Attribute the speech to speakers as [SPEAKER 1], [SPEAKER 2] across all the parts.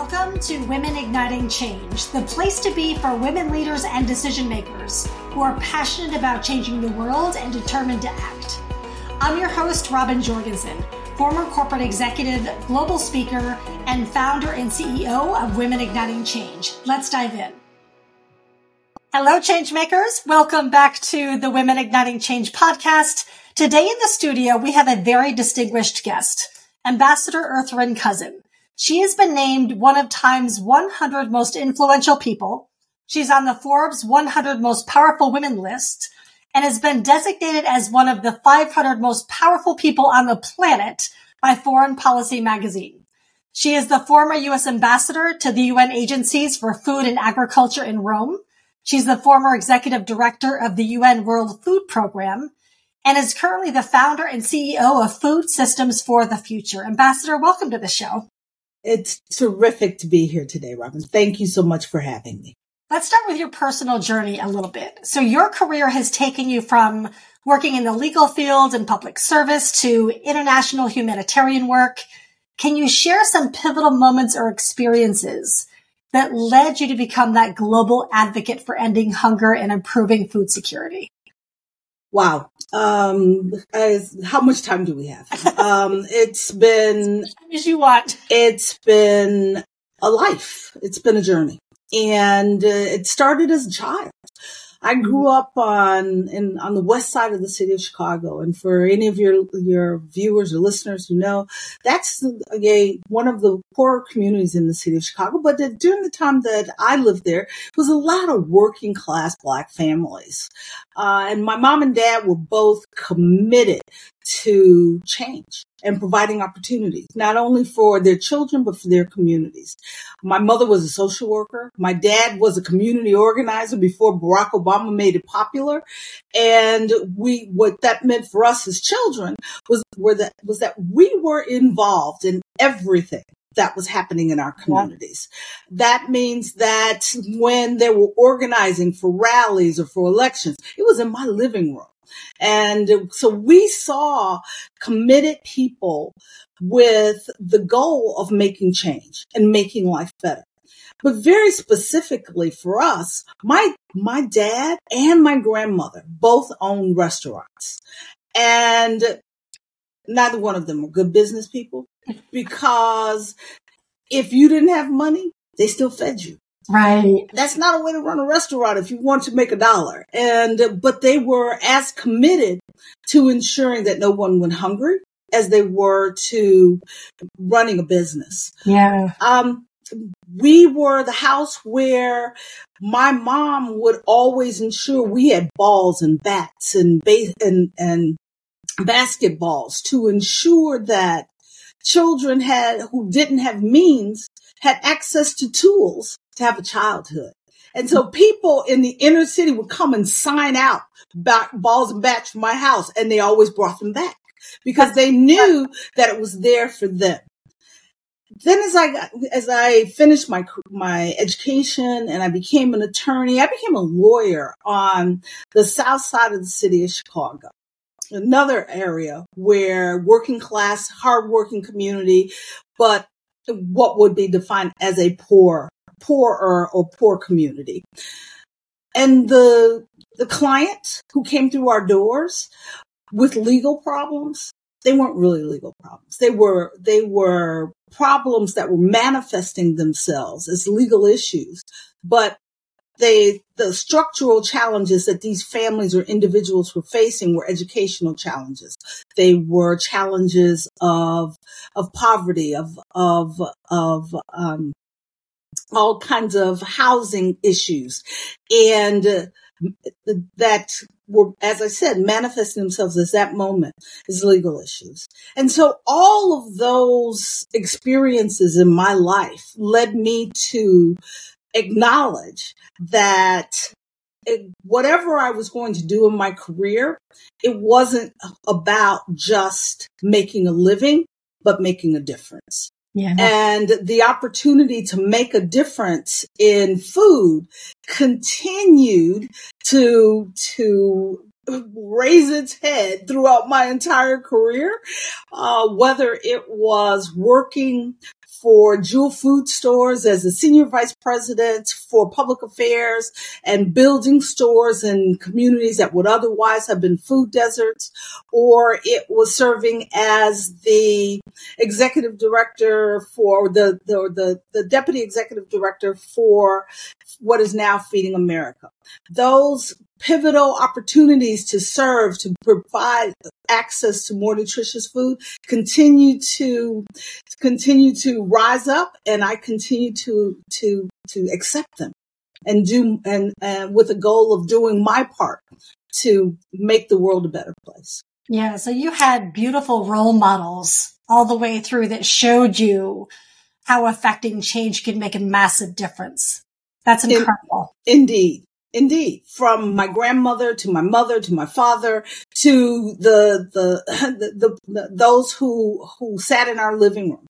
[SPEAKER 1] Welcome to Women Igniting Change, the place to be for women leaders and decision makers who are passionate about changing the world and determined to act. I'm your host, Robin Jorgensen, former corporate executive, global speaker, and founder and CEO of Women Igniting Change. Let's dive in. Hello, changemakers. Welcome back to the Women Igniting Change podcast. Today in the studio, we have a very distinguished guest, Ambassador Ertharin Cousin. She has been named one of Time's 100 most influential people. She's on the Forbes 100 most powerful women list and has been designated as one of the 500 most powerful people on the planet by Foreign Policy magazine. She is the former U.S. ambassador to the UN agencies for food and agriculture in Rome. She's the former executive director of the UN World Food Program and is currently the founder and CEO of Food Systems for the Future. Ambassador, welcome to the show.
[SPEAKER 2] It's terrific to be here today, Robin. Thank you so much for having me.
[SPEAKER 1] Let's start with your personal journey a little bit. So your career has taken you from working in the legal field and public service to international humanitarian work. Can you share some pivotal moments or experiences that led you to become that global advocate for ending hunger and improving food security?
[SPEAKER 2] Wow. Um, as, how much time do we have? Um, it's been
[SPEAKER 1] as you want.
[SPEAKER 2] It's been a life. It's been a journey, and uh, it started as a child. I grew up on in on the west side of the city of Chicago, and for any of your your viewers or listeners who know, that's a, one of the poorer communities in the city of Chicago. But during the time that I lived there, it was a lot of working class black families, uh, and my mom and dad were both committed to change and providing opportunities, not only for their children, but for their communities. My mother was a social worker. My dad was a community organizer before Barack Obama made it popular. And we, what that meant for us as children was, were that, was that we were involved in everything that was happening in our communities. That means that when they were organizing for rallies or for elections, it was in my living room. And so we saw committed people with the goal of making change and making life better. But very specifically for us, my, my dad and my grandmother both owned restaurants and neither one of them were good business people because if you didn't have money, they still fed you.
[SPEAKER 1] Right.
[SPEAKER 2] That's not a way to run a restaurant if you want to make a dollar. And, but they were as committed to ensuring that no one went hungry as they were to running a business.
[SPEAKER 1] Yeah.
[SPEAKER 2] Um, we were the house where my mom would always ensure we had balls and bats and base and, and basketballs to ensure that children had who didn't have means had access to tools to have a childhood. And so people in the inner city would come and sign out back, balls and bats from my house and they always brought them back because they knew that it was there for them. Then as I as I finished my, my education and I became an attorney, I became a lawyer on the south side of the city of Chicago another area where working class, hardworking community, but what would be defined as a poor, poorer or poor community. And the, the clients who came through our doors with legal problems, they weren't really legal problems. They were, they were problems that were manifesting themselves as legal issues, but they, the structural challenges that these families or individuals were facing were educational challenges. They were challenges of, of poverty, of, of, of, um, all kinds of housing issues and uh, that were, as I said, manifesting themselves as that moment as legal issues. And so all of those experiences in my life led me to acknowledge that whatever I was going to do in my career, it wasn't about just making a living, but making a difference.
[SPEAKER 1] Yeah.
[SPEAKER 2] And the opportunity to make a difference in food continued to, to raise its head throughout my entire career, uh, whether it was working for Jewel Food Stores as a senior vice president for public affairs and building stores in communities that would otherwise have been food deserts, or it was serving as the executive director for the, the, the, the deputy executive director for what is now Feeding America. Those pivotal opportunities to serve, to provide access to more nutritious food continue to continue to rise up and I continue to to to accept them and do and, and with a goal of doing my part to make the world a better place.
[SPEAKER 1] Yeah, so you had beautiful role models all the way through that showed you how affecting change can make a massive difference. That's incredible.
[SPEAKER 2] indeed. Indeed, from my grandmother to my mother to my father to the, the the, the, those who who sat in our living room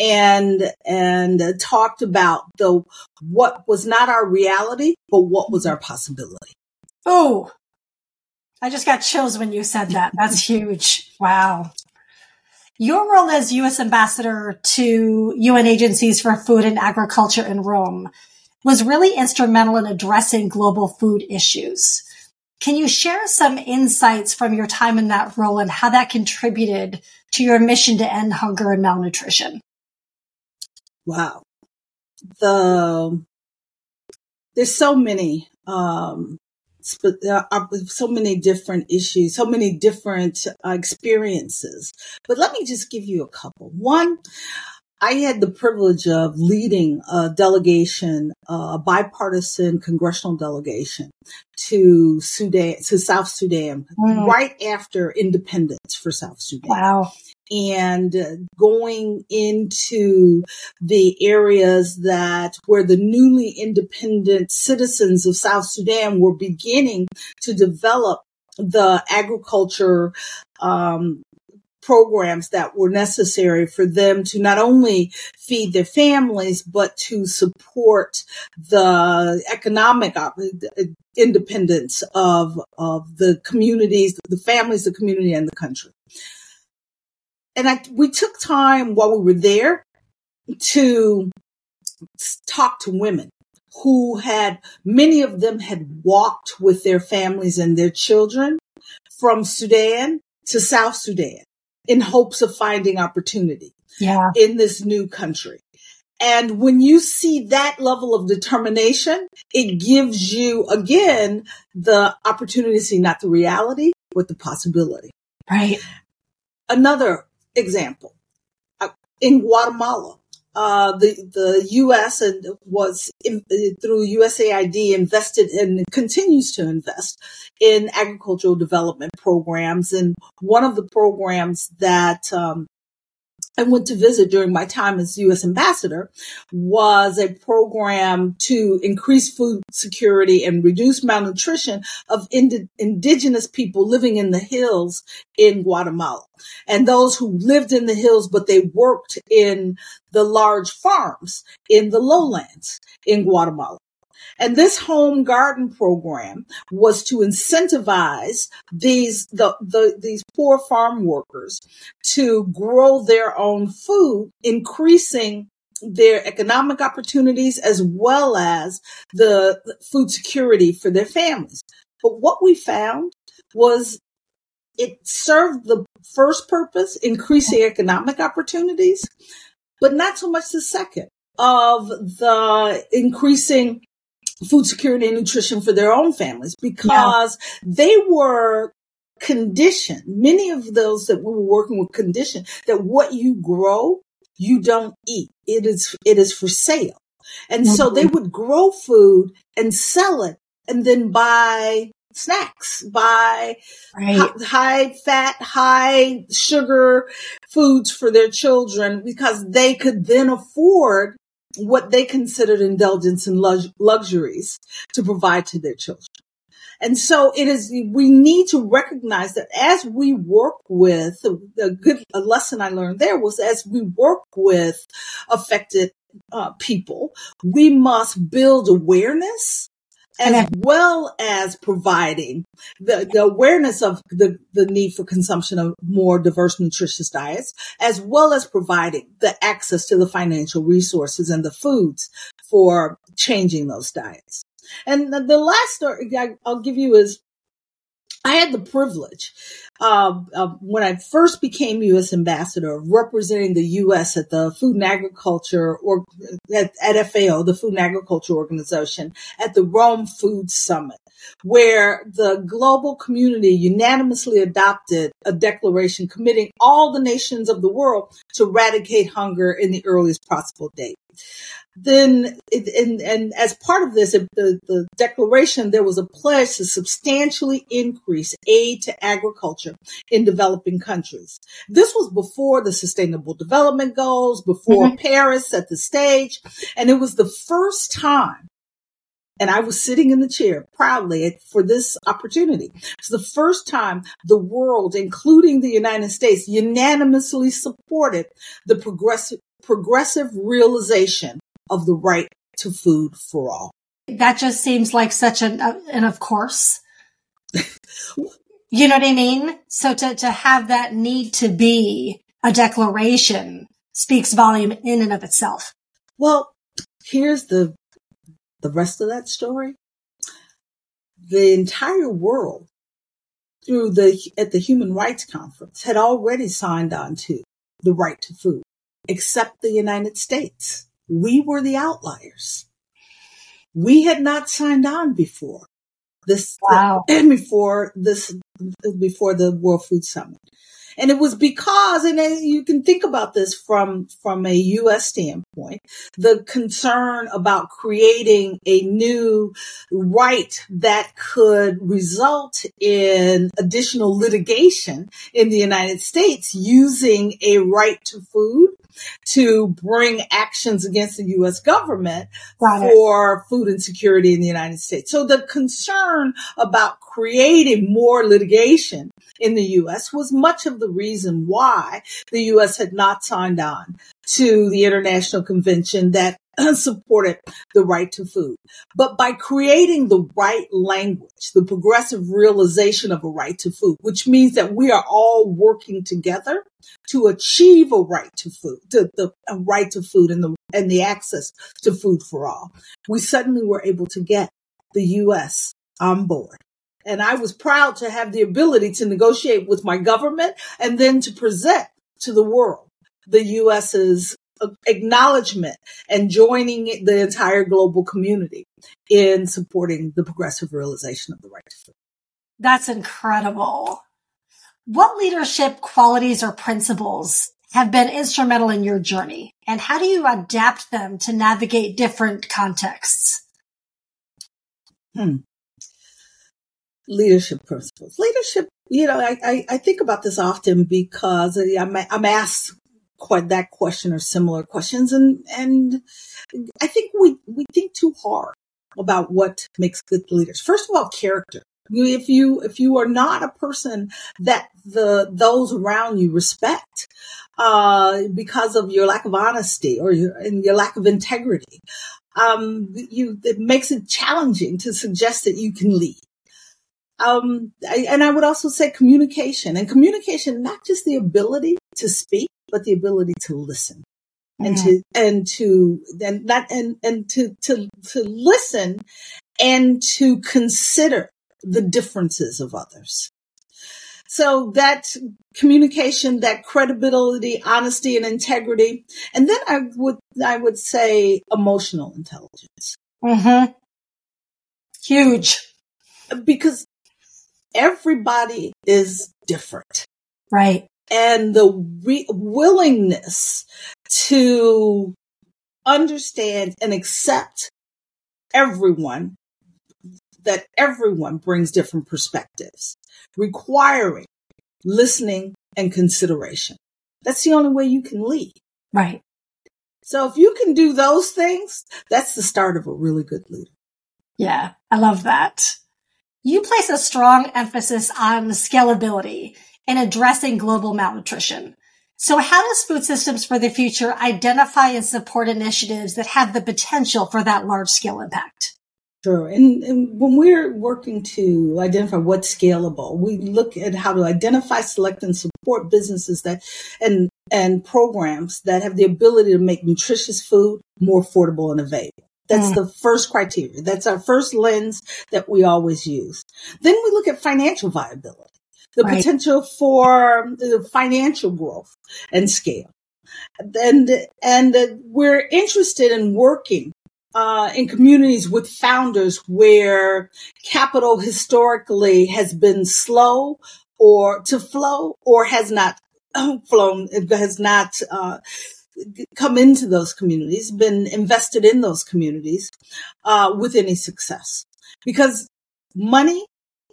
[SPEAKER 2] and and talked about the what was not our reality but what was our possibility.
[SPEAKER 1] Oh, I just got chills when you said that. That's huge. Wow. Your role as U.S. ambassador to UN agencies for food and agriculture in Rome was really instrumental in addressing global food issues. Can you share some insights from your time in that role and how that contributed to your mission to end hunger and malnutrition?
[SPEAKER 2] Wow. The, there's so many, um, so many different issues, so many different uh, experiences. But let me just give you a couple. One, I had the privilege of leading a delegation, a bipartisan congressional delegation to Sudan, to South Sudan, mm. right after independence for South Sudan.
[SPEAKER 1] Wow.
[SPEAKER 2] And going into the areas that where the newly independent citizens of South Sudan were beginning to develop the agriculture um, programs that were necessary for them to not only feed their families, but to support the economic independence of, of the communities, the families, the community, and the country. And I, we took time while we were there to talk to women who had, many of them had walked with their families and their children from Sudan to South Sudan in hopes of finding opportunity
[SPEAKER 1] yeah.
[SPEAKER 2] in this new country. And when you see that level of determination, it gives you again the opportunity to see not the reality, but the possibility.
[SPEAKER 1] Right.
[SPEAKER 2] Another example uh, in Guatemala, uh, the the U.S. and was in, through USAID invested and continues to invest in agricultural development programs. And one of the programs that um, I went to visit during my time as U.S. ambassador was a program to increase food security and reduce malnutrition of ind- indigenous people living in the hills in Guatemala and those who lived in the hills, but they worked in the large farms in the lowlands in Guatemala. And this home garden program was to incentivize these, the, the, these poor farm workers to grow their own food, increasing their economic opportunities as well as the food security for their families. But what we found was it served the first purpose, increasing economic opportunities, but not so much the second of the increasing food security and nutrition for their own families because yeah. they were conditioned. Many of those that we were working with conditioned that what you grow, you don't eat. It is, it is for sale. And mm-hmm. so they mm-hmm. would grow food and sell it and then buy snacks, buy right. high, high fat, high sugar foods for their children because they could then afford what they considered indulgence and luxuries to provide to their children. And so it is, we need to recognize that as we work with, a good a lesson I learned there was as we work with affected uh, people, we must build awareness as well as providing the, the awareness of the, the need for consumption of more diverse, nutritious diets, as well as providing the access to the financial resources and the foods for changing those diets. And the, the last story I'll give you is I had the privilege uh, uh, when I first became U.S. ambassador representing the U.S. at the Food and Agriculture or at, at FAO, the Food and Agriculture Organization, at the Rome Food Summit, where the global community unanimously adopted a declaration committing all the nations of the world to eradicate hunger in the earliest possible date then it, and, and as part of this, the, the declaration, there was a pledge to substantially increase aid to agriculture in developing countries. This was before the sustainable development goals, before mm-hmm. Paris set the stage. And it was the first time and I was sitting in the chair proudly for this opportunity. It's the first time the world, including the United States, unanimously supported the progressive, progressive realization of the right to food for all.
[SPEAKER 1] That just seems like such an, uh, and of course. you know what I mean? So to, to have that need to be a declaration speaks volume in and of itself.
[SPEAKER 2] Well, here's the, the rest of that story. The entire world through the, at the Human Rights Conference had already signed on to the right to food, except the United States we were the outliers. We had not signed on before this, wow. before this, before the World Food Summit. And it was because, and you can think about this from, from a U.S. standpoint, the concern about creating a new right that could result in additional litigation in the United States using a right to food to bring actions against the U.S. government for food insecurity in the United States. So the concern about creating more litigation in the U.S. was much of the reason why the U.S. had not signed on to the international convention that supported the right to food. But by creating the right language, the progressive realization of a right to food, which means that we are all working together to achieve a right to food, to the right to food and the and the access to food for all, we suddenly were able to get the U.S. on board. And I was proud to have the ability to negotiate with my government and then to present to the world the U.S.'s acknowledgement and joining the entire global community in supporting the progressive realization of the right to food.
[SPEAKER 1] That's incredible. What leadership qualities or principles have been instrumental in your journey and how do you adapt them to navigate different contexts?
[SPEAKER 2] Hmm. Leadership principles. Leadership, you know, I, I, I think about this often because I'm, I'm asked quite that question or similar questions. And, and I think we, we think too hard about what makes good leaders. First of all, character. If you, if you are not a person that the, those around you respect, uh, because of your lack of honesty or your, and your lack of integrity, um, you, it makes it challenging to suggest that you can lead. Um, I, and I would also say communication and communication, not just the ability to speak, but the ability to listen and mm-hmm. to and to and not and and to to to listen and to consider the differences of others. So that communication, that credibility, honesty and integrity. And then I would, I would say emotional intelligence.
[SPEAKER 1] Mm-hmm. Huge.
[SPEAKER 2] Because everybody is different.
[SPEAKER 1] Right
[SPEAKER 2] and the re- willingness to understand and accept everyone that everyone brings different perspectives, requiring listening and consideration. That's the only way you can lead.
[SPEAKER 1] Right.
[SPEAKER 2] So if you can do those things, that's the start of a really good leader.
[SPEAKER 1] Yeah, I love that. You place a strong emphasis on scalability in addressing global malnutrition. So how does Food Systems for the Future identify and support initiatives that have the potential for that large scale impact?
[SPEAKER 2] Sure. And, and, when we're working to identify what's scalable, we look at how to identify, select, and support businesses that and and programs that have the ability to make nutritious food more affordable and available. That's mm. the first criteria. That's our first lens that we always use. Then we look at financial viability, the right. potential for the financial growth and scale. And, and we're interested in working uh, in communities with founders where capital historically has been slow or to flow or has not flown, has not uh, come into those communities, been invested in those communities uh, with any success, because money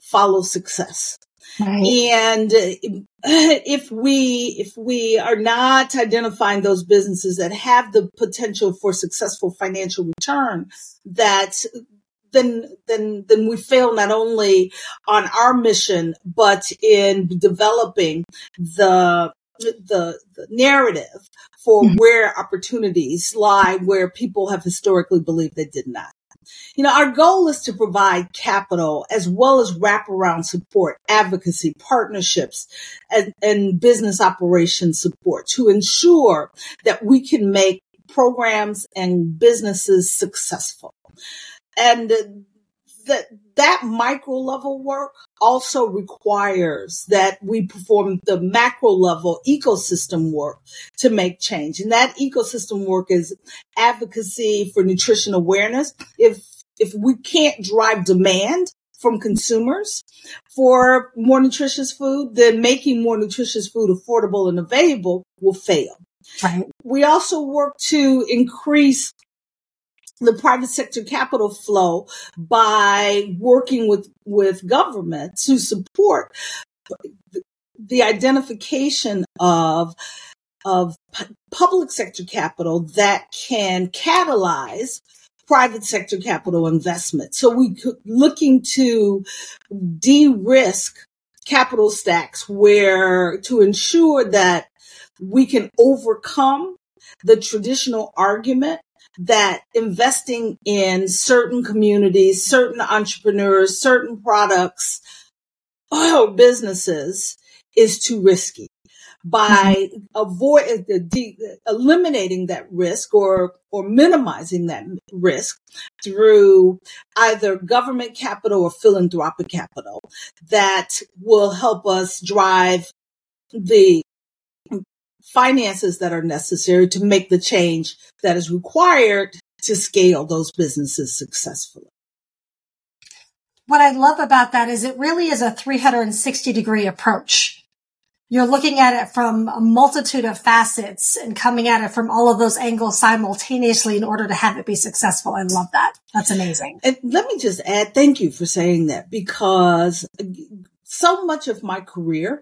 [SPEAKER 2] follows success. Right. And if we, if we are not identifying those businesses that have the potential for successful financial return, that then, then, then we fail not only on our mission, but in developing the, the, the narrative for mm-hmm. where opportunities lie where people have historically believed they did not. You know, our goal is to provide capital as well as wraparound support, advocacy, partnerships, and, and business operations support to ensure that we can make programs and businesses successful. And that that micro level work also requires that we perform the macro level ecosystem work to make change. And that ecosystem work is advocacy for nutrition awareness. If, if we can't drive demand from consumers for more nutritious food, then making more nutritious food affordable and available will fail. Right. We also work to increase the private sector capital flow by working with, with government to support the identification of of public sector capital that can catalyze private sector capital investment. So we could looking to de-risk capital stacks where to ensure that we can overcome the traditional argument that investing in certain communities, certain entrepreneurs, certain products, or businesses is too risky. By mm-hmm. avoid de- eliminating that risk or or minimizing that risk through either government capital or philanthropic capital that will help us drive the finances that are necessary to make the change that is required to scale those businesses successfully.
[SPEAKER 1] What I love about that is it really is a 360 degree approach. You're looking at it from a multitude of facets and coming at it from all of those angles simultaneously in order to have it be successful. I love that. That's amazing.
[SPEAKER 2] And let me just add, thank you for saying that because so much of my career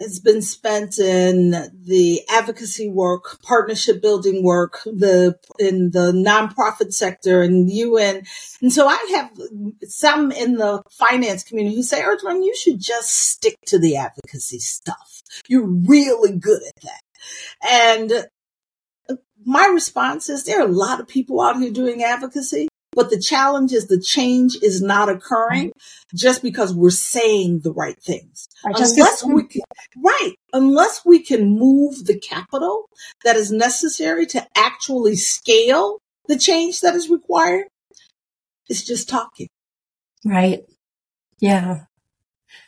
[SPEAKER 2] has been spent in the advocacy work, partnership building work, the in the nonprofit sector and UN. And so I have some in the finance community who say, Ertharin, you should just stick to the advocacy stuff. You're really good at that. And my response is there are a lot of people out here doing advocacy. But the challenge is the change is not occurring just because we're saying the right things. Unless we can, right. Unless we can move the capital that is necessary to actually scale the change that is required, it's just talking.
[SPEAKER 1] Right. Yeah.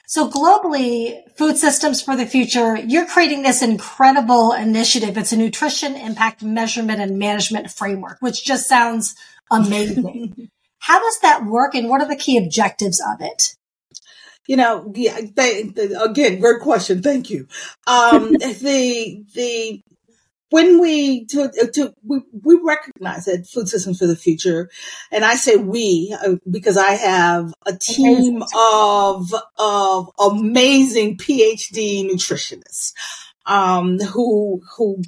[SPEAKER 1] So globally, Food Systems for the Future, you're creating this incredible initiative. It's a nutrition impact measurement and management framework, which just sounds amazing. How does that work and what are the key objectives of it?
[SPEAKER 2] You know, yeah, they, they, again, great question. Thank you. Um, the, the, when we to, to we, we recognize that food systems for the future, and I say we uh, because I have a team of of amazing PhD nutritionists um, who, who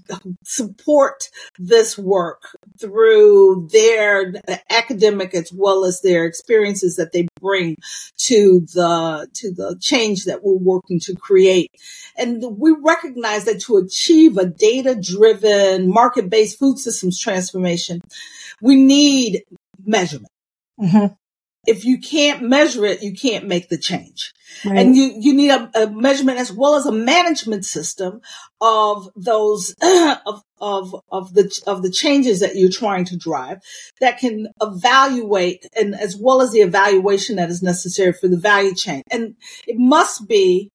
[SPEAKER 2] support this work through their academic as well as their experiences that they bring to the to the change that we're working to create. And we recognize that to achieve a data driven market based food systems transformation, we need measurement. Mm-hmm. If you can't measure it, you can't make the change. Right. And you, you need a, a, measurement as well as a management system of those, of, of, of the, of the changes that you're trying to drive that can evaluate and as well as the evaluation that is necessary for the value chain. And it must be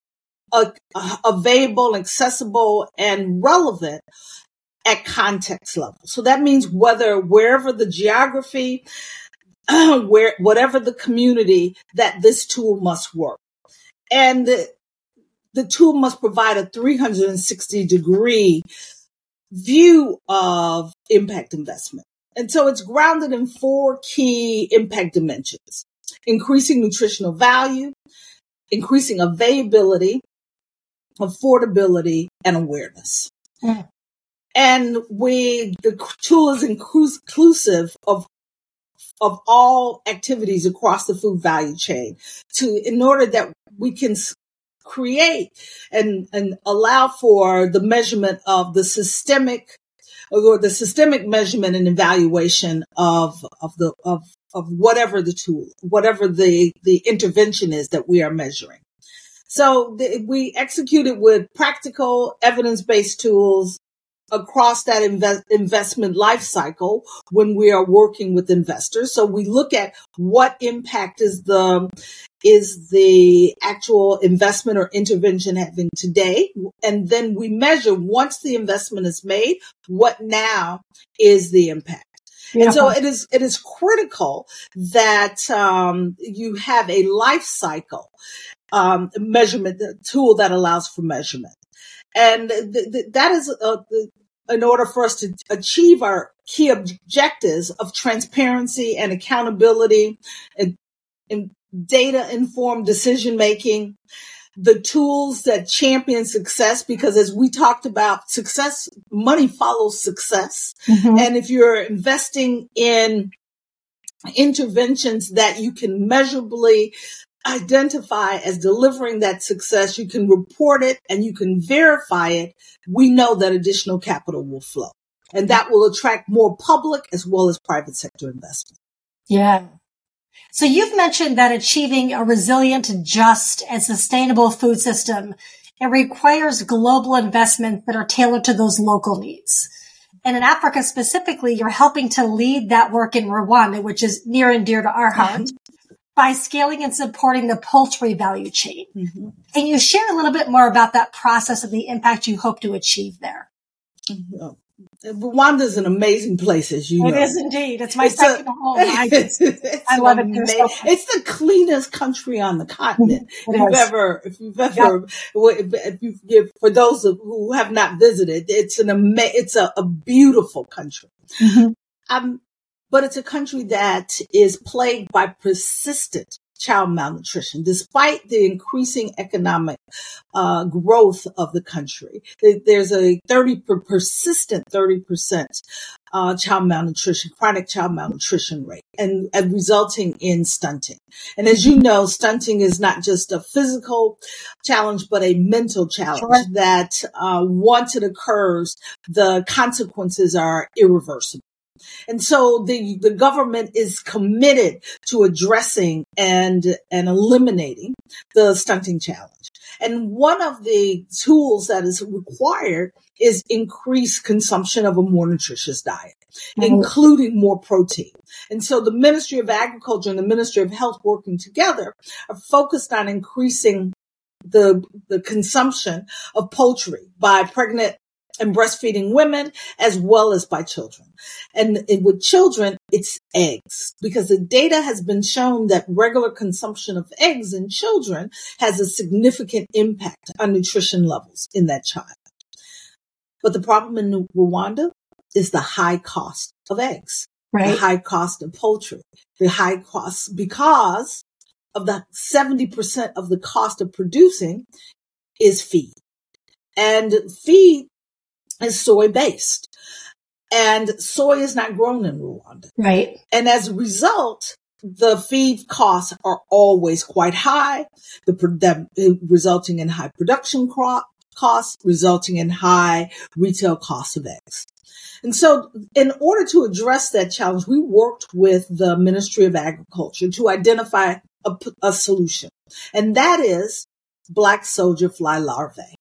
[SPEAKER 2] a, a, available, accessible and relevant at context level. So that means whether wherever the geography, where whatever the community that this tool must work. And the, the tool must provide a 360 degree view of impact investment. And so it's grounded in four key impact dimensions, increasing nutritional value, increasing availability, affordability, and awareness. Mm. And we, the tool is inclusive of of all activities across the food value chain to in order that we can create and and allow for the measurement of the systemic or the systemic measurement and evaluation of of the of of whatever the tool whatever the the intervention is that we are measuring. So the, we execute it with practical evidence-based tools across that invest, investment life cycle when we are working with investors. So we look at what impact is the is the actual investment or intervention having today. And then we measure once the investment is made what now is the impact. And so it is it is critical that um, you have a life cycle um, measurement tool that allows for measurement and th- th- that is uh, in order for us to achieve our key objectives of transparency and accountability and, and data informed decision making the tools that champion success because as we talked about success money follows success mm-hmm. and if you're investing in interventions that you can measurably identify as delivering that success, you can report it and you can verify it, we know that additional capital will flow. And that will attract more public as well as private sector investment.
[SPEAKER 1] Yeah. So you've mentioned that achieving a resilient, just, and sustainable food system, it requires global investments that are tailored to those local needs. And in Africa specifically, you're helping to lead that work in Rwanda, which is near and dear to our heart. Mm-hmm by scaling and supporting the poultry value chain. Mm-hmm. Can you share a little bit more about that process and the impact you hope to achieve there?
[SPEAKER 2] Mm-hmm. Rwanda is an amazing place, as you
[SPEAKER 1] it
[SPEAKER 2] know.
[SPEAKER 1] It is indeed. It's my it's second a, home. I, just, I love it.
[SPEAKER 2] So it's the cleanest country on the continent. if you've ever, if you've ever, yep. if you, if, for those who have not visited, it's an ama- it's a, a beautiful country. Mm-hmm. Um, but it's a country that is plagued by persistent child malnutrition, despite the increasing economic uh, growth of the country. There's a 30 persistent 30% uh, child malnutrition, chronic child malnutrition rate, and, and, resulting in stunting. And as you know, stunting is not just a physical challenge, but a mental challenge that uh, once it occurs, the consequences are irreversible. And so the, the government is committed to addressing and, and eliminating the stunting challenge. And one of the tools that is required is increased consumption of a more nutritious diet, mm-hmm. including more protein. And so the Ministry of Agriculture and the Ministry of Health working together are focused on increasing the, the consumption of poultry by pregnant and breastfeeding women as well as by children. And with children, it's eggs because the data has been shown that regular consumption of eggs in children has a significant impact on nutrition levels in that child. But the problem in Rwanda is the high cost of eggs, right. the high cost of poultry, the high cost because of the 70% of the cost of producing is feed. And feed is soy based. And soy is not grown in Rwanda.
[SPEAKER 1] Right.
[SPEAKER 2] And as a result, the feed costs are always quite high, the, the resulting in high production crop costs, resulting in high retail costs of eggs. And so in order to address that challenge, we worked with the Ministry of Agriculture to identify a, a solution. And that is black soldier fly larvae.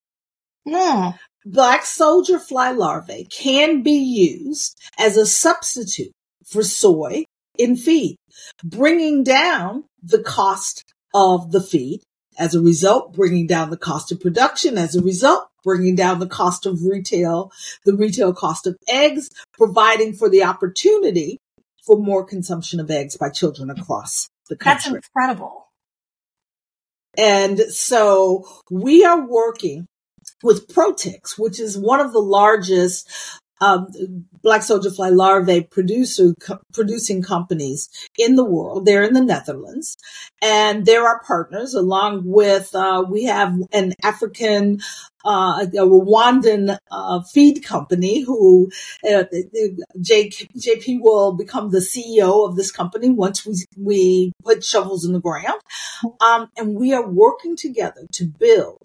[SPEAKER 1] Yeah.
[SPEAKER 2] Black soldier fly larvae can be used as a substitute for soy in feed, bringing down the cost of the feed. As a result, bringing down the cost of production. As a result, bringing down the cost of retail, the retail cost of eggs, providing for the opportunity for more consumption of eggs by children across the country.
[SPEAKER 1] That's incredible.
[SPEAKER 2] And so we are working with Protix, which is one of the largest um, black soldier fly larvae producer co- producing companies in the world. They're in the Netherlands, and they're our partners. Along with uh, we have an African, uh, a Rwandan uh, feed company who uh, JP will become the CEO of this company once we we put shovels in the ground, um, and we are working together to build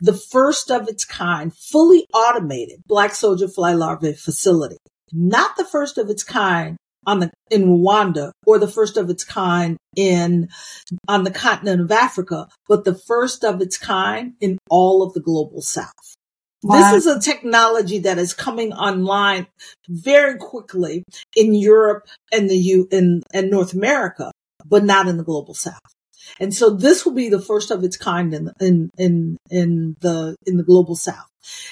[SPEAKER 2] the first of its kind, fully automated black soldier fly larvae facility. Not the first of its kind on the in Rwanda or the first of its kind in on the continent of Africa, but the first of its kind in all of the global south. Wow. This is a technology that is coming online very quickly in Europe and the U in and North America, but not in the global south. And so this will be the first of its kind in, in, in, in the, in the global south.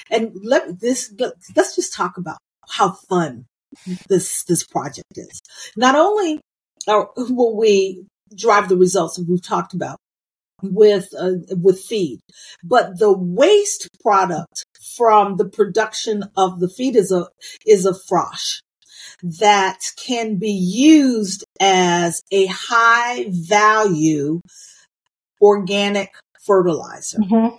[SPEAKER 2] And let this, let's just talk about how fun this, this project is. Not only are, will we drive the results that we've talked about with, uh, with feed, but the waste product from the production of the feed is a, is a frass that can be used as a high value organic fertilizer. Mm-hmm.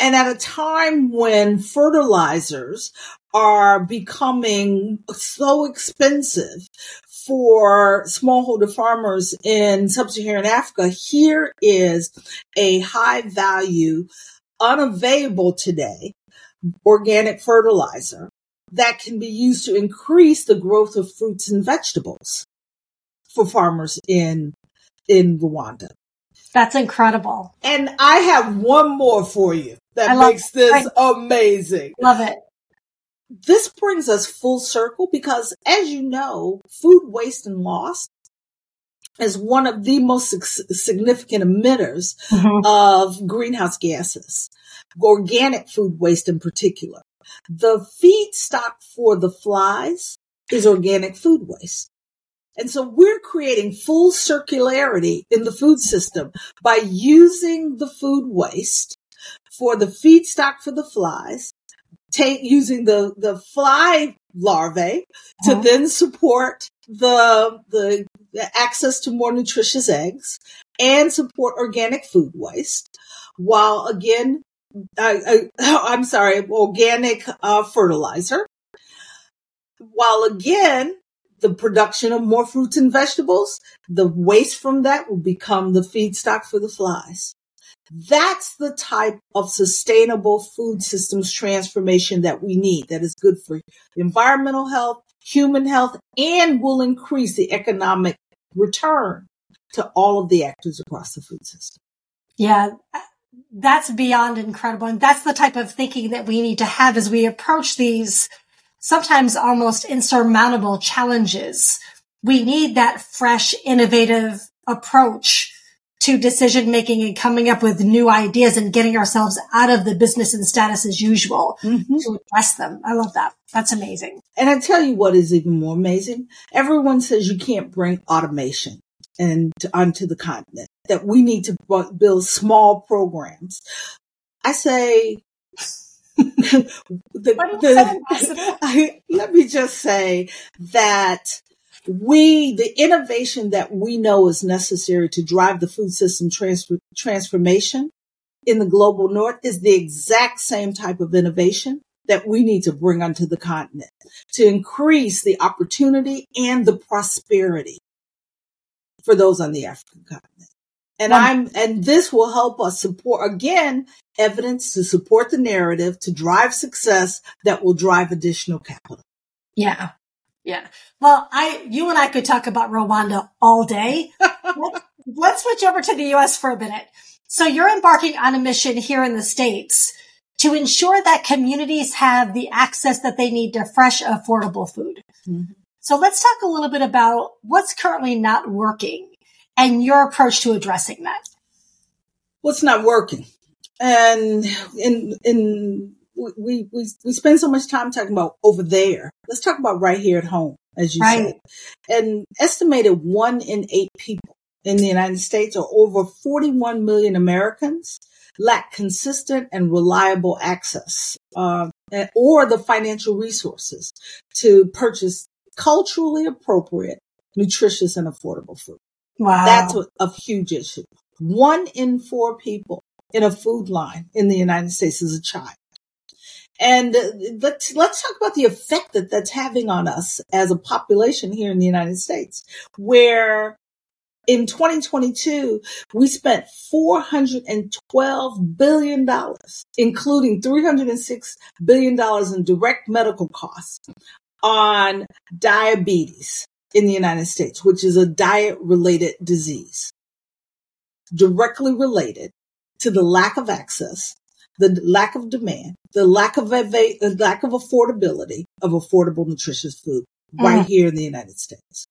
[SPEAKER 2] And at a time when fertilizers are becoming so expensive for smallholder farmers in sub-Saharan Africa, here is a high value, unavailable today organic fertilizer that can be used to increase the growth of fruits and vegetables for farmers in in Rwanda.
[SPEAKER 1] That's incredible.
[SPEAKER 2] And I have one more for you that makes this I amazing.
[SPEAKER 1] Love it.
[SPEAKER 2] This brings us full circle because as you know, food waste and loss is one of the most significant emitters mm-hmm. of greenhouse gases, organic food waste in particular. The feedstock for the flies is organic food waste. And so we're creating full circularity in the food system by using the food waste for the feedstock for the flies, take using the, the fly larvae to uh-huh. then support the, the, the access to more nutritious eggs and support organic food waste while again I, am sorry, organic uh, fertilizer. While again, the production of more fruits and vegetables, the waste from that will become the feedstock for the flies. That's the type of sustainable food systems transformation that we need that is good for environmental health, human health, and will increase the economic return to all of the actors across the food system.
[SPEAKER 1] Yeah, that's beyond incredible. And that's the type of thinking that we need to have as we approach these sometimes almost insurmountable challenges. We need that fresh, innovative approach to decision making and coming up with new ideas and getting ourselves out of the business and status as usual mm-hmm. to address them. I love that. That's amazing.
[SPEAKER 2] And I tell you what is even more amazing. Everyone says you can't bring automation and onto the continent, that we need to build small programs. I say, the, the, I, let me just say that we, the innovation that we know is necessary to drive the food system transfer, transformation in the global north is the exact same type of innovation that we need to bring onto the continent to increase the opportunity and the prosperity for those on the African continent. And I'm, and this will help us support, again, evidence to support the narrative, to drive success that will drive additional capital.
[SPEAKER 1] Yeah. Yeah. Well, I, you and I could talk about Rwanda all day. let's, let's switch over to the U.S. for a minute. So you're embarking on a mission here in the States to ensure that communities have the access that they need to fresh, affordable food. Mm-hmm. So let's talk a little bit about what's currently not working and your approach to addressing that.
[SPEAKER 2] What's not working? And in, in, we, we, we spend so much time talking about over there. Let's talk about right here at home, as you right. said. And estimated one in eight people in the United States or over 41 million Americans lack consistent and reliable access uh, or the financial resources to purchase culturally appropriate, nutritious, and affordable food.
[SPEAKER 1] Wow.
[SPEAKER 2] That's a, a huge issue. One in four people in a food line in the United States is a child. And let's, let's talk about the effect that that's having on us as a population here in the United States, where in 2022, we spent $412 billion, including $306 billion in direct medical costs on diabetes in the United States, which is a diet related disease directly related to the lack of access, the lack of demand, the lack of eva- the lack of affordability of affordable nutritious food right mm. here in the United States.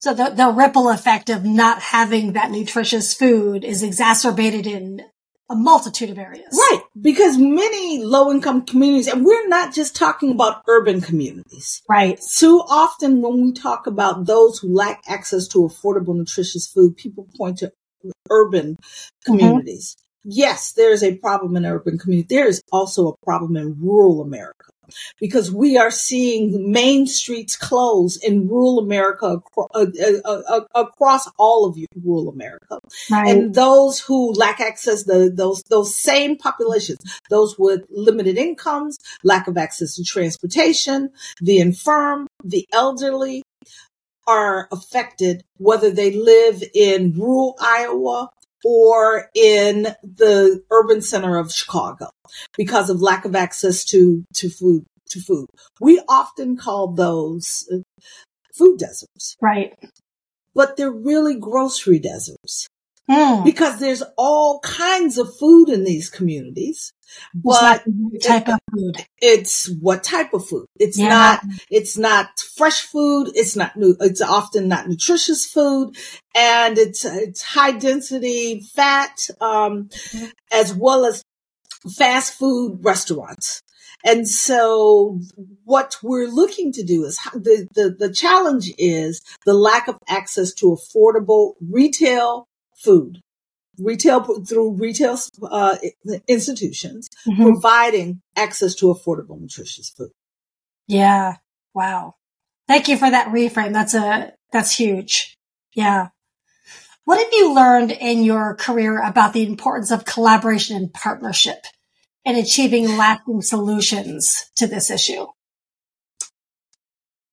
[SPEAKER 1] So the, the ripple effect of not having that nutritious food is exacerbated in a multitude of areas.
[SPEAKER 2] Right. Because many low income communities, and we're not just talking about urban communities.
[SPEAKER 1] Right.
[SPEAKER 2] Too often when we talk about those who lack access to affordable, nutritious food, people point to urban communities. Yes, there's a problem in urban communities. There is also a problem in rural America because we are seeing main streets close in rural America uh, uh, uh, across all of rural America. Right. And those who lack access, the, those, those same populations, those with limited incomes, lack of access to transportation, the infirm, the elderly, are affected whether they live in rural Iowa or in the urban center of Chicago because of lack of access to, to food, to food. We often call those uh, food deserts.
[SPEAKER 1] Right.
[SPEAKER 2] But they're really grocery deserts. Mm. Because there's all kinds of food in these communities. But
[SPEAKER 1] type of food.
[SPEAKER 2] It's what type of food. It's yeah. not, it's not fresh food. It's not new. It's often not nutritious food and it's, it's high density fat, um, mm-hmm. as well as fast food restaurants. And so what we're looking to do is the, the, the challenge is the lack of access to affordable retail food. Retail through retail uh, institutions mm-hmm. providing access to affordable nutritious food.
[SPEAKER 1] Yeah. Wow. Thank you for that reframe. That's a that's huge. Yeah. What have you learned in your career about the importance of collaboration and partnership in achieving lasting solutions to this issue?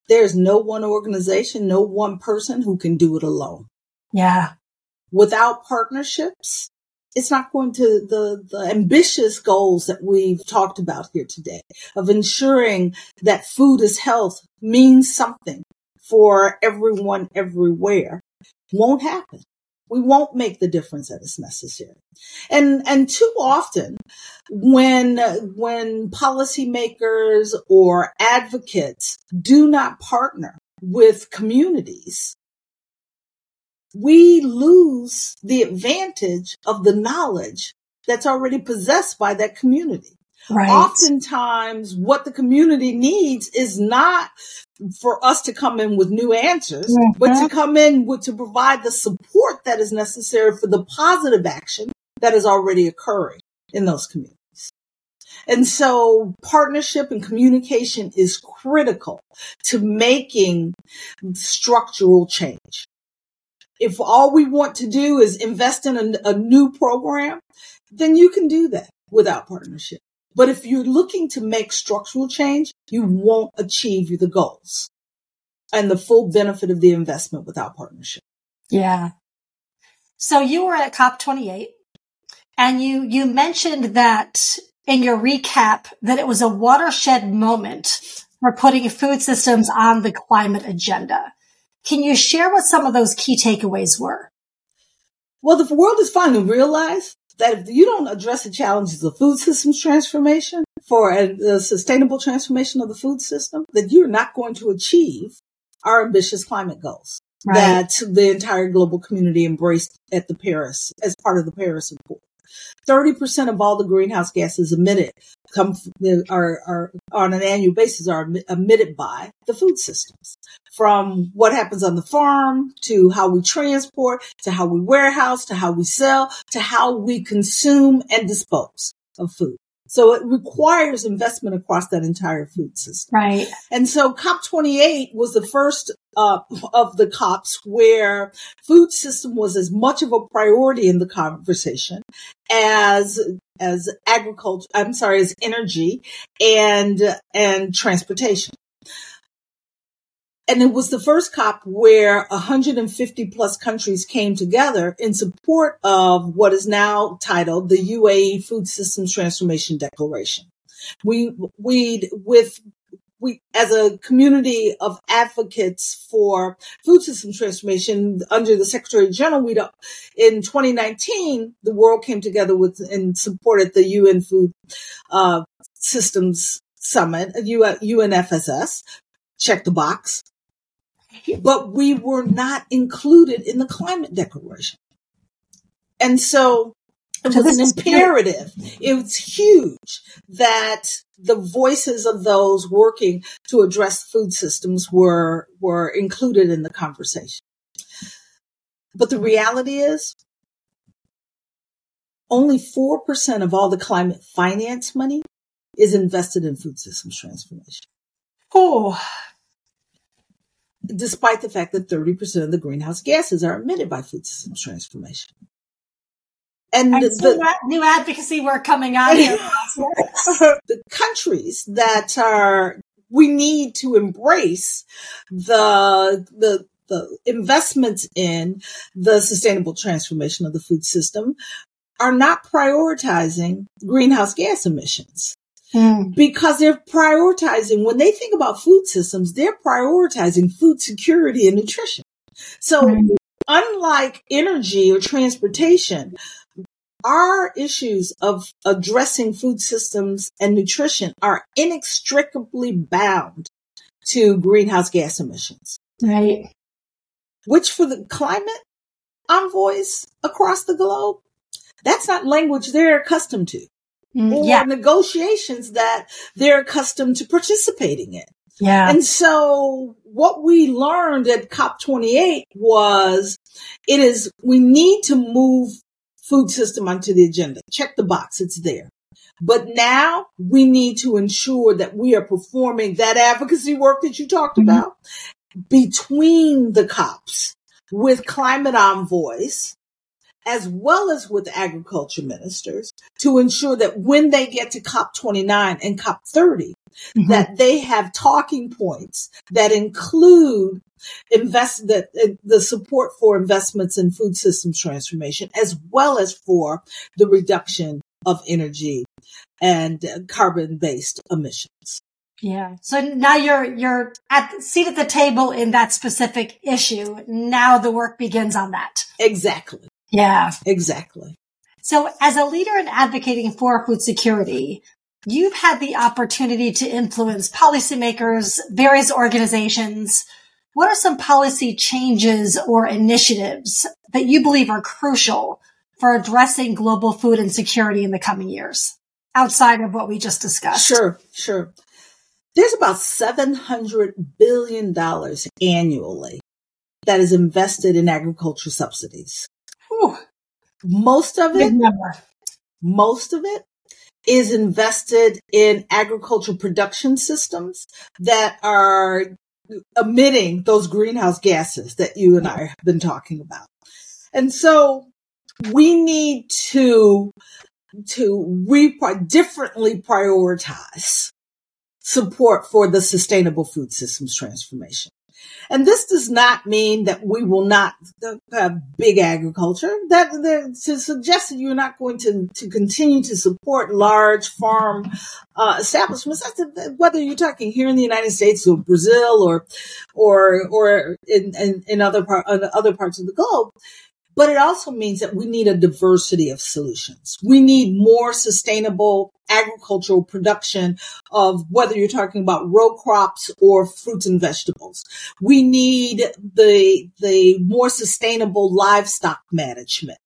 [SPEAKER 2] There's no one organization no one person who can do it alone.
[SPEAKER 1] Yeah
[SPEAKER 2] without partnerships, it's not going to the, the ambitious goals that we've talked about here today of ensuring that food is health means something for everyone everywhere won't happen. We won't make the difference that is necessary. And, and too often when, when policymakers or advocates do not partner with communities, we lose the advantage of the knowledge that's already possessed by that community. Right. Oftentimes what the community needs is not for us to come in with new answers, mm-hmm. but to come in with to provide the support that is necessary for the positive action that is already occurring in those communities. And so partnership and communication is critical to making structural change if all we want to do is invest in a, a new program, then you can do that without partnership. But if you're looking to make structural change, you won't achieve the goals and the full benefit of the investment without partnership.
[SPEAKER 1] Yeah. So you were at COP28 and you, you mentioned that in your recap that it was a watershed moment for putting food systems on the climate agenda. Can you share what some of those key takeaways were?
[SPEAKER 2] Well, the world is finally realized that if you don't address the challenges of food systems transformation for a, sustainable transformation of the food system, that you're not going to achieve our ambitious climate goals right. that the entire global community embraced at the Paris as part of the Paris Accord. 30% of all the greenhouse gases emitted come are, are on an annual basis are emitted by the food systems from what happens on the farm to how we transport to how we warehouse to how we sell to how we consume and dispose of food. So it requires investment across that entire food system.
[SPEAKER 1] Right.
[SPEAKER 2] And so COP28 was the first uh, of the COPs where food system was as much of a priority in the conversation as as agriculture. I'm sorry, as energy and and transportation. And it was the first COP where 150 plus countries came together in support of what is now titled the UAE Food Systems Transformation Declaration. We, we, with we, as a community of advocates for food system transformation under the Secretary General, we in 2019, the world came together with and supported the UN Food uh, Systems Summit, UNFSS. Check the box but we were not included in the climate declaration. And so it was an imperative. It was huge that the voices of those working to address food systems were, were included in the conversation. But the reality is only 4% of all the climate finance money is invested in food systems transformation.
[SPEAKER 1] Oh,
[SPEAKER 2] despite the fact that 30% of the greenhouse gases are emitted by food systems transformation.
[SPEAKER 1] And the, the new advocacy work coming out here.
[SPEAKER 2] the countries that are, we need to embrace the, the, the investments in the sustainable transformation of the food system are not prioritizing greenhouse gas emissions. Mm. Because they're prioritizing, when they think about food systems, they're prioritizing food security and nutrition. So mm. unlike energy or transportation, our issues of addressing food systems and nutrition are inextricably bound to greenhouse gas emissions.
[SPEAKER 1] Right.
[SPEAKER 2] Which for the climate envoys across the globe, that's not language they're accustomed to. Mm, or yeah. negotiations that they're accustomed to participating in.
[SPEAKER 1] Yeah.
[SPEAKER 2] And so what we learned at COP28 was it is, we need to move food system onto the agenda. Check the box. It's there. But now we need to ensure that we are performing that advocacy work that you talked mm-hmm. about between the COPs with climate envoys as well as with agriculture ministers to ensure that when they get to COP29 and COP30, mm-hmm. that they have talking points that include invest that the support for investments in food systems transformation as well as for the reduction of energy and carbon based emissions.
[SPEAKER 1] Yeah. So now you're, you're at seat at the table in that specific issue. Now the work begins on that.
[SPEAKER 2] Exactly.
[SPEAKER 1] Yeah.
[SPEAKER 2] Exactly.
[SPEAKER 1] So as a leader in advocating for food security, you've had the opportunity to influence policymakers, various organizations. What are some policy changes or initiatives that you believe are crucial for addressing global food insecurity in the coming years outside of what we just discussed?
[SPEAKER 2] Sure, sure. There's about $700 billion annually that is invested in agriculture subsidies.
[SPEAKER 1] Whew.
[SPEAKER 2] Most of it, most of it is invested in agricultural production systems that are emitting those greenhouse gases that you and I have been talking about. And so we need to, to re- differently prioritize support for the sustainable food systems transformation. And this does not mean that we will not have big agriculture. That, that to suggest that you're not going to, to continue to support large farm uh, establishments, whether you're talking here in the United States or Brazil or or or in, in, in other part, other parts of the globe, but it also means that we need a diversity of solutions. We need more sustainable agricultural production of whether you're talking about row crops or fruits and vegetables. We need the, the more sustainable livestock management.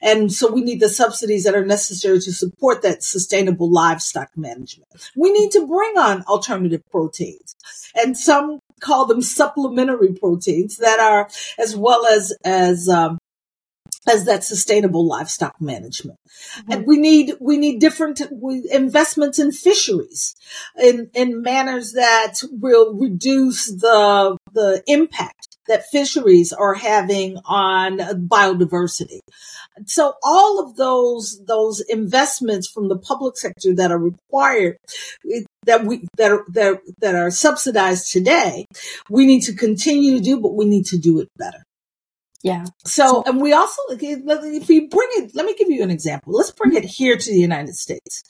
[SPEAKER 2] And so we need the subsidies that are necessary to support that sustainable livestock management. We need to bring on alternative proteins and some call them supplementary proteins that are as well as, as, um, as that sustainable livestock management. Mm-hmm. And we need, we need different investments in fisheries in, in manners that will reduce the, the impact that fisheries are having on biodiversity. So all of those, those investments from the public sector that are required that we, that are, that, that are subsidized today, we need to continue to do, but we need to do it better.
[SPEAKER 1] Yeah.
[SPEAKER 2] So, and we also, if we bring it, let me give you an example. Let's bring it here to the United States.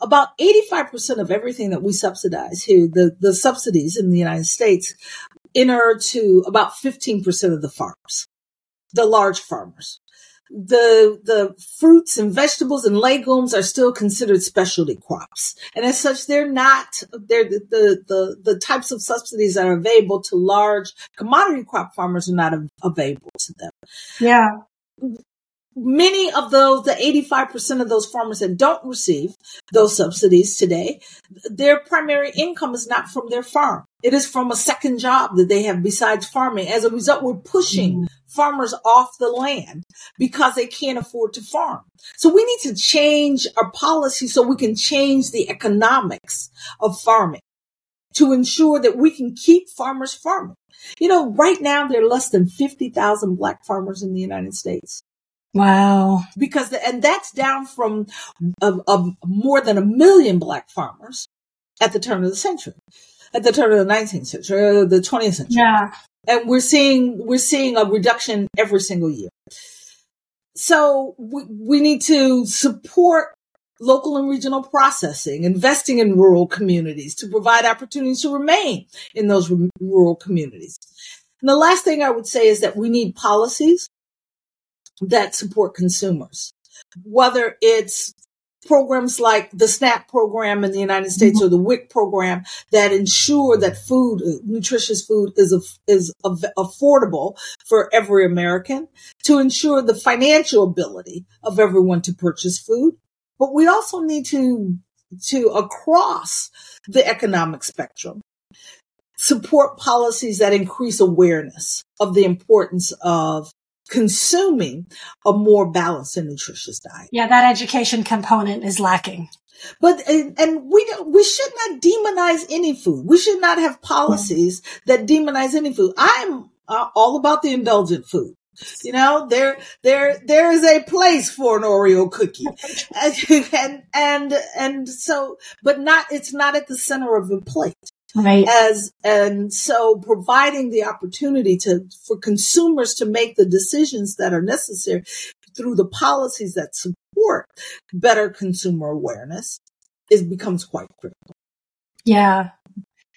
[SPEAKER 2] About 85% of everything that we subsidize here, the, the subsidies in the United States enter to about 15% of the farms, the large farmers the the fruits and vegetables and legumes are still considered specialty crops, and as such, they're not they're the the the, the types of subsidies that are available to large commodity crop farmers are not available to them.
[SPEAKER 1] Yeah.
[SPEAKER 2] Many of those, the 85% of those farmers that don't receive those subsidies today, their primary income is not from their farm. It is from a second job that they have besides farming. As a result, we're pushing mm farmers off the land because they can't afford to farm. So we need to change our policy so we can change the economics of farming to ensure that we can keep farmers farming. You know, right now there are less than 50,000 black farmers in the United States.
[SPEAKER 1] Wow.
[SPEAKER 2] Because, the, and that's down from uh, uh, more than a million black farmers at the turn of the century, at the turn of the 19th century, uh, the 20th century.
[SPEAKER 1] Yeah
[SPEAKER 2] and we're seeing we're seeing a reduction every single year. So we, we need to support local and regional processing, investing in rural communities to provide opportunities to remain in those r- rural communities. And the last thing I would say is that we need policies that support consumers, whether it's programs like the SNAP program in the United States mm-hmm. or the WIC program that ensure that food, nutritious food is, is affordable for every American to ensure the financial ability of everyone to purchase food. But we also need to, to across the economic spectrum, support policies that increase awareness of the importance of consuming a more balanced and nutritious diet.
[SPEAKER 1] Yeah, that education component is lacking.
[SPEAKER 2] But and we we should not demonize any food. We should not have policies that demonize any food. I'm uh, all about the indulgent food. You know, there there there is a place for an Oreo cookie, and and and so, but not it's not at the center of the plate.
[SPEAKER 1] Right.
[SPEAKER 2] As, and so providing the opportunity to, for consumers to make the decisions that are necessary through the policies that support better consumer awareness is becomes quite critical.
[SPEAKER 1] Yeah.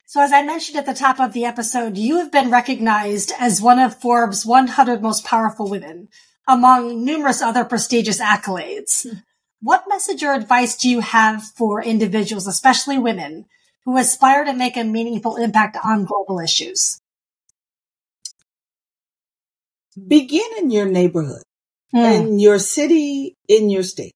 [SPEAKER 1] So as I mentioned at the top of the episode, you have been recognized as one of Forbes 100 most powerful women among numerous other prestigious accolades. Hmm. What message or advice do you have for individuals, especially women, who aspire to make a meaningful impact on global issues?
[SPEAKER 2] Begin in your neighborhood, mm. in your city, in your state.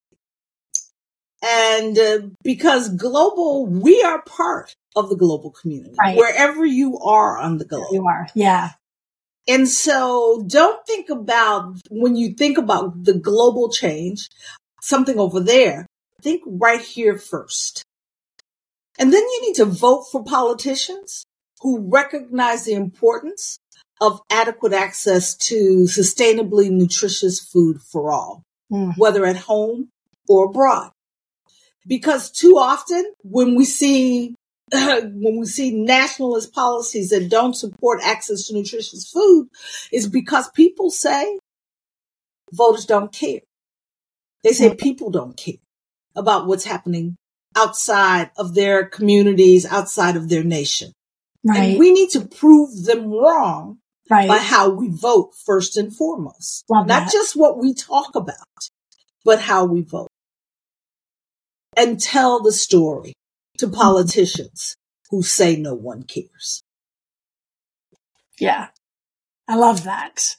[SPEAKER 2] And uh, because global, we are part of the global community, right. wherever you are on the globe.
[SPEAKER 1] You are, yeah.
[SPEAKER 2] And so don't think about when you think about the global change, something over there, think right here first. And then you need to vote for politicians who recognize the importance of adequate access to sustainably nutritious food for all, mm. whether at home or abroad. Because too often when we see when we see nationalist policies that don't support access to nutritious food is because people say voters don't care. They say people don't care about what's happening outside of their communities, outside of their nation. Right. And we need to prove them wrong right. by how we vote first and foremost. Love Not that. just what we talk about, but how we vote. And tell the story to mm-hmm. politicians who say no one cares.
[SPEAKER 1] Yeah. I love that.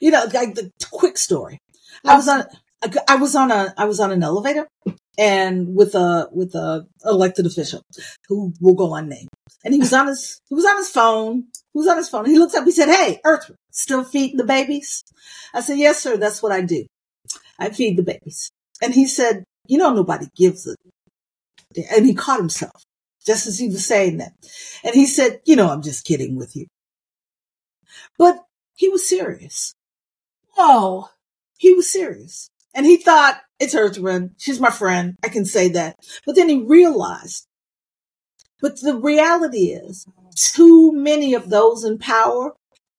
[SPEAKER 2] You know, like the quick story. I oh. was on, I was on a, I was on an elevator and with a, with a elected official who will go unnamed. And he was on his, he was on his phone. He was on his phone. He looks up. He said, Hey, Earth, still feeding the babies? I said, yes, sir. That's what I do. I feed the babies. And he said, you know, nobody gives a, and he caught himself just as he was saying that. And he said, you know, I'm just kidding with you. But he was serious.
[SPEAKER 1] Oh,
[SPEAKER 2] he was serious. And he thought, it's Ertharin. She's my friend. I can say that. But then he realized, but the reality is too many of those in power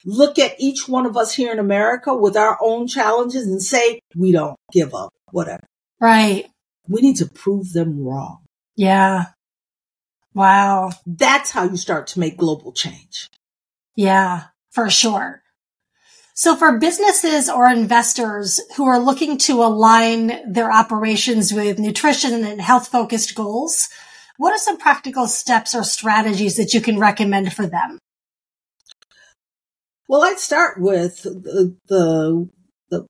[SPEAKER 2] look at each one of us here in America with our own challenges and say, we don't give up, whatever.
[SPEAKER 1] Right.
[SPEAKER 2] We need to prove them wrong.
[SPEAKER 1] Yeah. Wow.
[SPEAKER 2] That's how you start to make global change.
[SPEAKER 1] Yeah, for sure. So for businesses or investors who are looking to align their operations with nutrition and health focused goals, what are some practical steps or strategies that you can recommend for them?
[SPEAKER 2] Well, I'd start with the, the, the,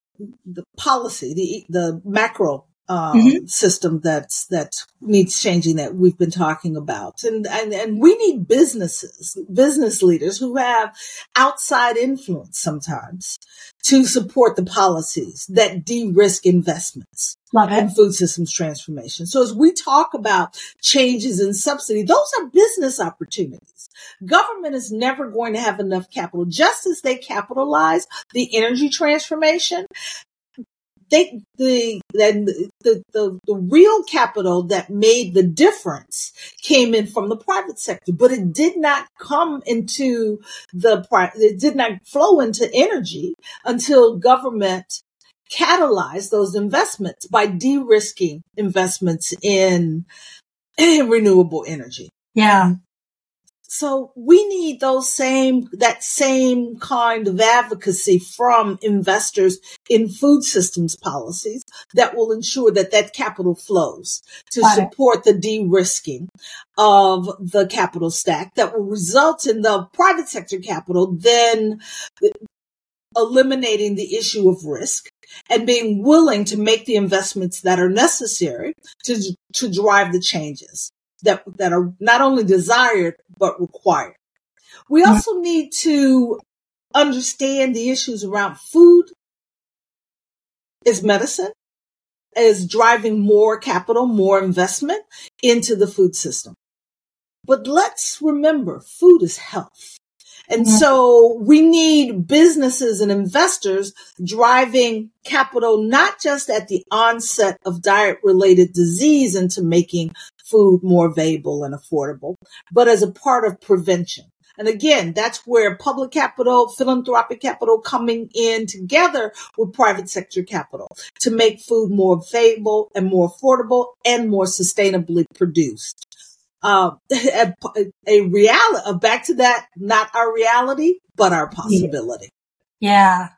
[SPEAKER 2] the policy, the, the macro um, mm-hmm. system that's that needs changing that we've been talking about, and and and we need businesses, business leaders who have outside influence sometimes to support the policies that de-risk investments in food systems transformation. So as we talk about changes in subsidy, those are business opportunities. Government is never going to have enough capital, just as they capitalize the energy transformation they the, the the the the real capital that made the difference came in from the private sector, but it did not come into the it did not flow into energy until government catalyzed those investments by de-risking investments in renewable energy.
[SPEAKER 1] Yeah.
[SPEAKER 2] So we need those same, that same kind of advocacy from investors in food systems policies that will ensure that that capital flows to Got support it. the de-risking of the capital stack that will result in the private sector capital then eliminating the issue of risk and being willing to make the investments that are necessary to, to drive the changes that, that are not only desired, but required. We also need to understand the issues around food is medicine, is driving more capital, more investment into the food system. But let's remember food is health. And mm-hmm. so we need businesses and investors driving capital, not just at the onset of diet related disease into making food more available and affordable, but as a part of prevention. And again, that's where public capital, philanthropic capital coming in together with private sector capital to make food more available and more affordable and more sustainably produced. Uh, a, a reality, back to that, not our reality, but our possibility.
[SPEAKER 1] Yeah.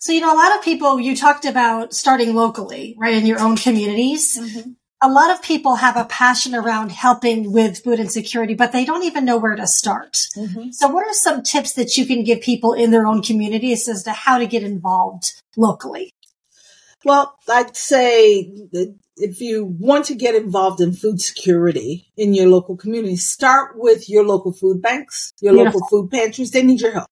[SPEAKER 1] So, you know, a lot of people, you talked about starting locally, right, in your own communities. Mm-hmm a lot of people have a passion around helping with food insecurity, but they don't even know where to start. Mm-hmm. So what are some tips that you can give people in their own communities as to how to get involved locally?
[SPEAKER 2] Well, I'd say that if you want to get involved in food security in your local community, start with your local food banks, your Beautiful. local food pantries. They need your help.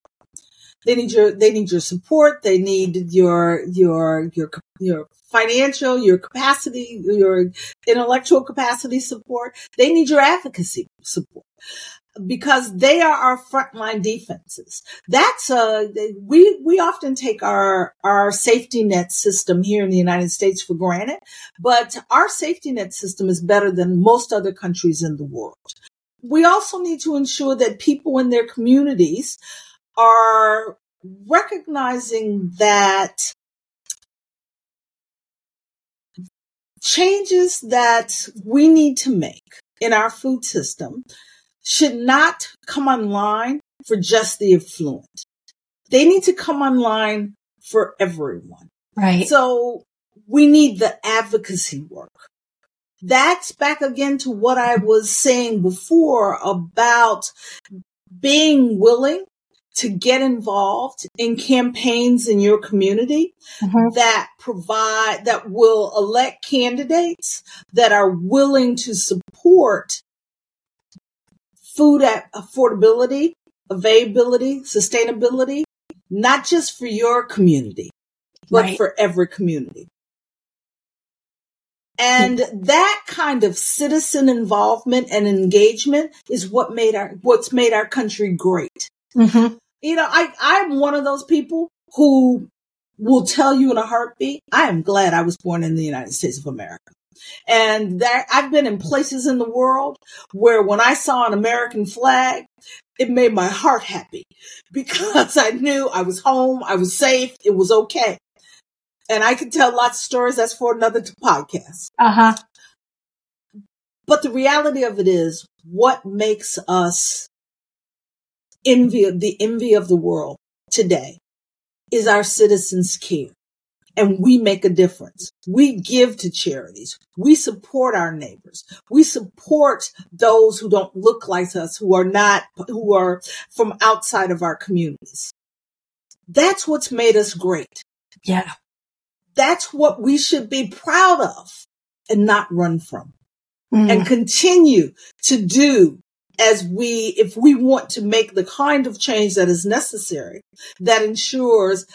[SPEAKER 2] They need your they need your support. They need your your your your financial, your capacity, your intellectual capacity support. They need your advocacy support because they are our frontline defenses. That's uh we we often take our our safety net system here in the United States for granted, but our safety net system is better than most other countries in the world. we also need to ensure that people in their communities are recognizing that changes that we need to make in our food system should not come online for just the affluent. They need to come online for everyone.
[SPEAKER 1] Right.
[SPEAKER 2] So we need the advocacy work. That's back again to what I was saying before about being willing to get involved in campaigns in your community mm-hmm. that provide, that will elect candidates that are willing to support food affordability, availability, sustainability, not just for your community, but right. for every community. And that kind of citizen involvement and engagement is what made our, what's made our country great. Mm-hmm. You know, I, I'm one of those people who will tell you in a heartbeat, I am glad I was born in the United States of America. And that I've been in places in the world where when I saw an American flag, it made my heart happy because I knew I was home, I was safe, it was okay. And I could tell lots of stories. That's for another podcast.
[SPEAKER 1] Uh huh.
[SPEAKER 2] But the reality of it is what makes us envy, the envy of the world today is our citizens care. And we make a difference. We give to charities. We support our neighbors. We support those who don't look like us, who are not, who are from outside of our communities. That's what's made us great.
[SPEAKER 1] Yeah.
[SPEAKER 2] That's what we should be proud of and not run from mm. and continue to do as we, if we want to make the kind of change that is necessary that ensures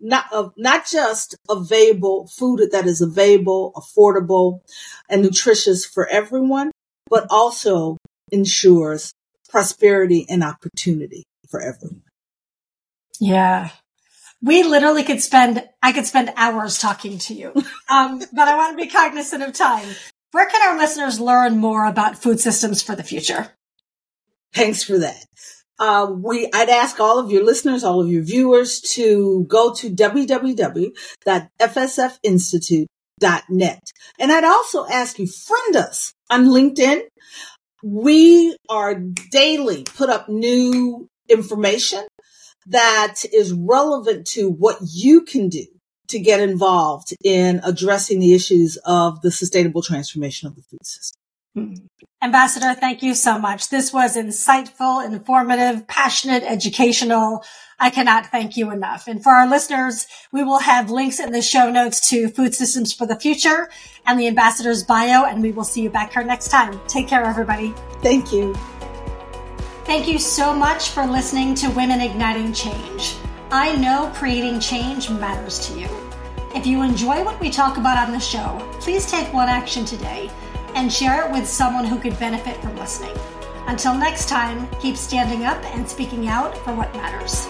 [SPEAKER 2] not, not just available food that is available, affordable and nutritious for everyone, but also ensures prosperity and opportunity for everyone.
[SPEAKER 1] Yeah we literally could spend, I could spend hours talking to you. Um, but I want to be cognizant of time. Where can our listeners learn more about food systems for the future?
[SPEAKER 2] Thanks for that. Uh, we, I'd ask all of your listeners, all of your viewers to go to www.fsfinstitute.net. And I'd also ask you, friend us on LinkedIn. We are daily put up new information that is relevant to what you can do to get involved in addressing the issues of the sustainable transformation of the food system.
[SPEAKER 1] Ambassador, thank you so much. This was insightful, informative, passionate, educational. I cannot thank you enough. And for our listeners, we will have links in the show notes to Food Systems for the Future and the ambassador's bio, and we will see you back here next time. Take care, everybody.
[SPEAKER 2] Thank you.
[SPEAKER 1] Thank you so much for listening to Women Igniting Change. I know creating change matters to you. If you enjoy what we talk about on the show, please take one action today and share it with someone who could benefit from listening. Until next time, keep standing up and speaking out for what matters.